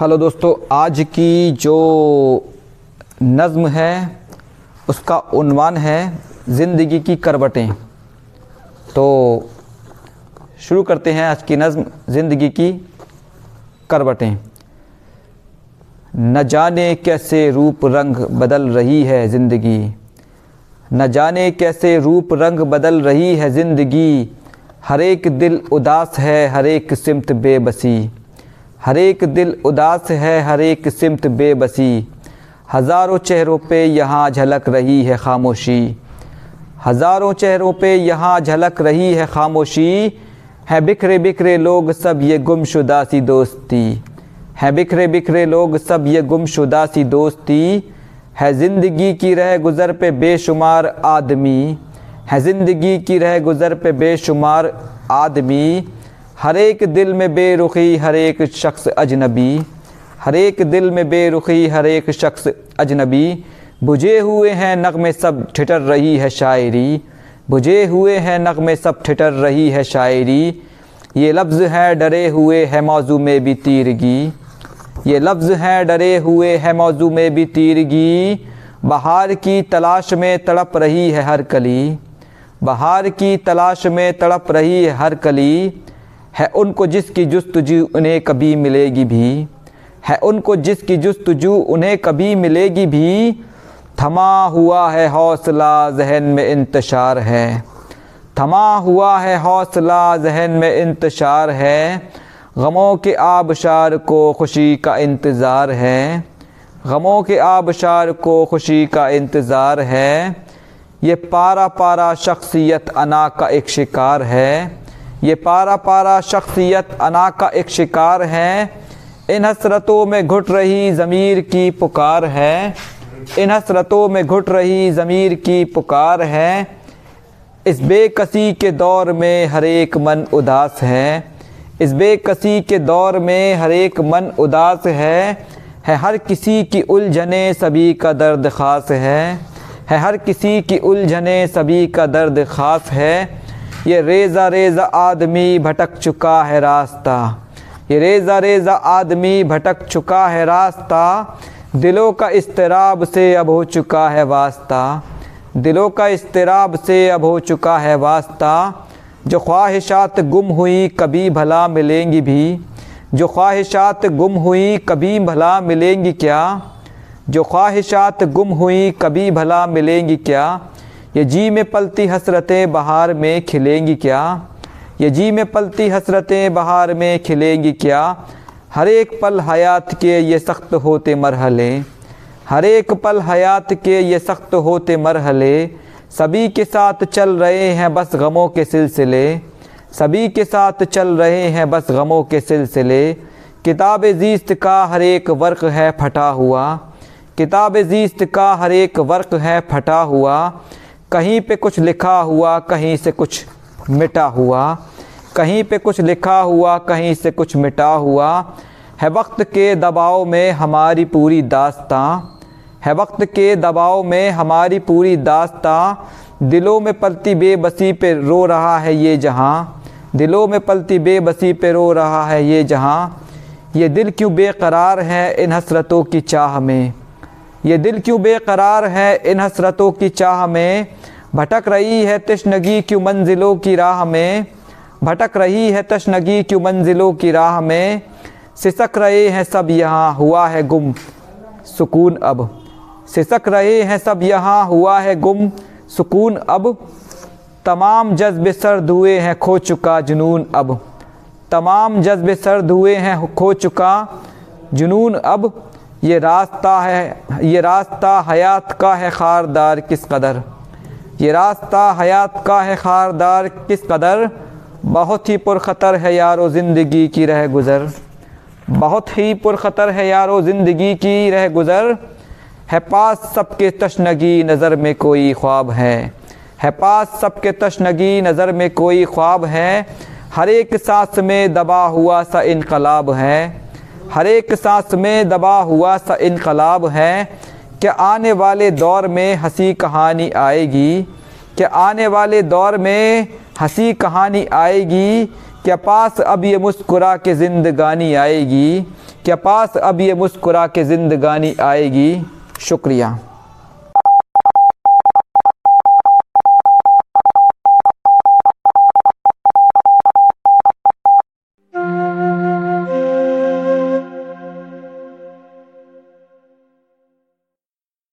Hello दोस्तों, आज की जो नज़म है, उसका उन्वान है ज़िंदगी की करवटें। तो शुरू करते हैं आज की नज़म, ज़िंदगी की करवटें। न जाने कैसे रूप रंग बदल रही है ज़िंदगी। न जाने कैसे रूप रंग बदल रही है ज़िंदगी। हर एक दिल उदास है, हर एक सिमत बेबसी। हर एक दिल उदास है हर एक सिमत बेबसी। हज़ारों चेहरों पे यहाँ झलक रही है खामोशी। हज़ारों चेहरों पे यहाँ झलक रही है खामोशी। है बिखरे बिखरे लोग सब ये गुमशुदा सी दोस्ती। है बिखरे बिखरे लोग सब ये गुमशुदा सी दोस्ती। है ज़िंदगी की रह गुज़र पे बेशुमार आदमी। है ज़िंदगी की रह गुज़र पे बेशुमार आदमी। हर एक दिल में बेरुखी हर एक शख्स अजनबी, हर एक दिल में बेरुखी हर एक शख्स अजनबी। बुझे हुए हैं नगमे सब ठिठर रही है शायरी, बुझे हुए हैं नगमे सब ठिठर रही है शायरी। ये लफ्ज़ है डरे हुए है मौजू में भी तीरगी, ये लफ्ज़ हैं डरे हुए है मौजू में भी तीरगी। बहार की तलाश में तड़प रही है हर कली, बहार की तलाश में तड़प रही है हर कली। है उनको जिसकी जस्तजू उन्हें कभी मिलेगी भी। है उनको जिसकी जस्तजू उन्हें कभी मिलेगी भी। थमा हुआ है हौसला जहन में इंतशार है। थमा हुआ है हौसला जहन में इंतशार है। गमों के आबशार को खुशी का इंतज़ार है। गमों के आबशार को खुशी का इंतज़ार है। ये पारा पारा शख्सियत अना का एक शिकार है। ये पारा पारा शख्सियत अना का एक शिकार है। इन हसरतों में घुट रही ज़मीर की पुकार है। इन हसरतों में घुट रही ज़मीर की पुकार है। इस बेकसी के दौर में हर एक मन उदास है। इस बेकसी के दौर में हर एक मन उदास है। है हर किसी की उलझने सभी का दर्द ख़ास है। है हर किसी की उलझने सभी का दर्द ख़ास है। ये रेज़ा रेज़ा आदमी भटक चुका है रास्ता। ये रेज़ा रेज़ा आदमी भटक चुका है रास्ता। दिलों का इस्तराब से अब हो चुका है वास्ता। दिलों का इस्तराब से अब हो चुका है वास्ता। जो ख्वाहिशात गुम हुई, कभी भला मिलेंगी भी। जो ख्वाहिशात गुम हुई, कभी भला मिलेंगी क्या? जो ख्वाहिशात गुम हुई, कभी भला मिलेंगी क्या? ये जी में पलती हसरतें बहार में खिलेंगी क्या? ये जी में पलती हसरतें बहार में खिलेंगी क्या? हर एक पल हयात के ये सख्त होते मरहले। हर एक पल हयात के ये सख्त होते मरहले। सभी के साथ चल रहे हैं बस गमों के सिलसिले। सभी के साथ चल रहे हैं बस गमों के सिलसिले। किताब जीस्त का हर एक वर्क है फटा हुआ। किताब जीस्त का हर एक वर्क है फटा हुआ। कहीं पे कुछ लिखा हुआ, कहीं से कुछ मिटा हुआ, कहीं पे कुछ लिखा हुआ, कहीं से कुछ मिटा हुआ, है वक्त के दबाव में हमारी पूरी दास्तां, है वक्त के दबाव में हमारी पूरी दास्ता, दिलों में पलती बेबसी पे रो रहा है ये जहाँ, दिलों में पलती बेबसी पे रो रहा है ये जहाँ, ये दिल क्यों बेकरार है इन हसरतों की चाह में, ये दिल क्यों बेकरार है इन हसरतों की चाह में भटक रही है तशनगी क्यों मंजिलों की राह में? भटक रही है तशनगी क्यों मंजिलों की राह में? सिसक रहे हैं सब यहाँ, हुआ है गुम। सुकून अब। सिसक रहे हैं सब यहाँ, हुआ है गुम। सुकून अब। तमाम जज्बे सर्द हुए हैं, खो चुका जुनून अब। तमाम जज्बे सर्द हुए हैं, खो चुका जुनून अब। ये रास्ता है, ये रास्ता हयात का है खारदार किस कदर? ये रास्ता हयात का है खारदार, किस कदर? बहुत ही पुरखतर है यारो ज़िंदगी की रह गुज़र। बहुत ही पुरखतर है यारो ज़िंदगी की रह गुज़र। है पास सबके तशनगी, नज़र में कोई ख्वाब है। है पास सबके तशनगी, नज़र में कोई ख्वाब है। हर एक सांस में दबा हुआ सा इनकलाब है। हर एक सांस में दबा हुआ सा इनकलाब है। क्या आने वाले दौर में हँसी कहानी आएगी? क्या आने वाले दौर में हँसी कहानी आएगी? क्या पास अब ये मुस्कुरा के ज़िंदगानी आएगी? क्या पास अब ये मुस्कुरा के ज़िंदगानी आएगी? शुक्रिया।